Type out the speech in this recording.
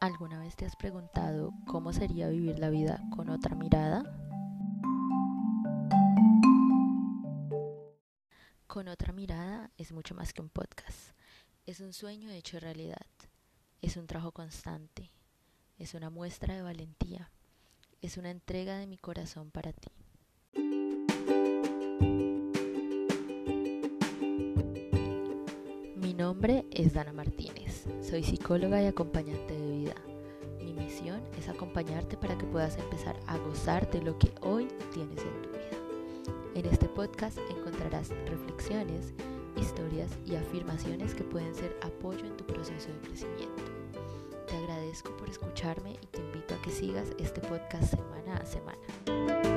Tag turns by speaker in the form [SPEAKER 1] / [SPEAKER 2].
[SPEAKER 1] ¿Alguna vez te has preguntado cómo sería vivir la vida con otra mirada? Con otra mirada es mucho más que un podcast. Es un sueño hecho realidad. Es un trabajo constante. Es una muestra de valentía. Es una entrega de mi corazón para ti. Mi nombre es Dana Martínez. Soy psicóloga y acompañante de misión es acompañarte para que puedas empezar a gozar de lo que hoy tienes en tu vida. En este podcast encontrarás reflexiones, historias y afirmaciones que pueden ser apoyo en tu proceso de crecimiento. Te agradezco por escucharme y te invito a que sigas este podcast semana a semana.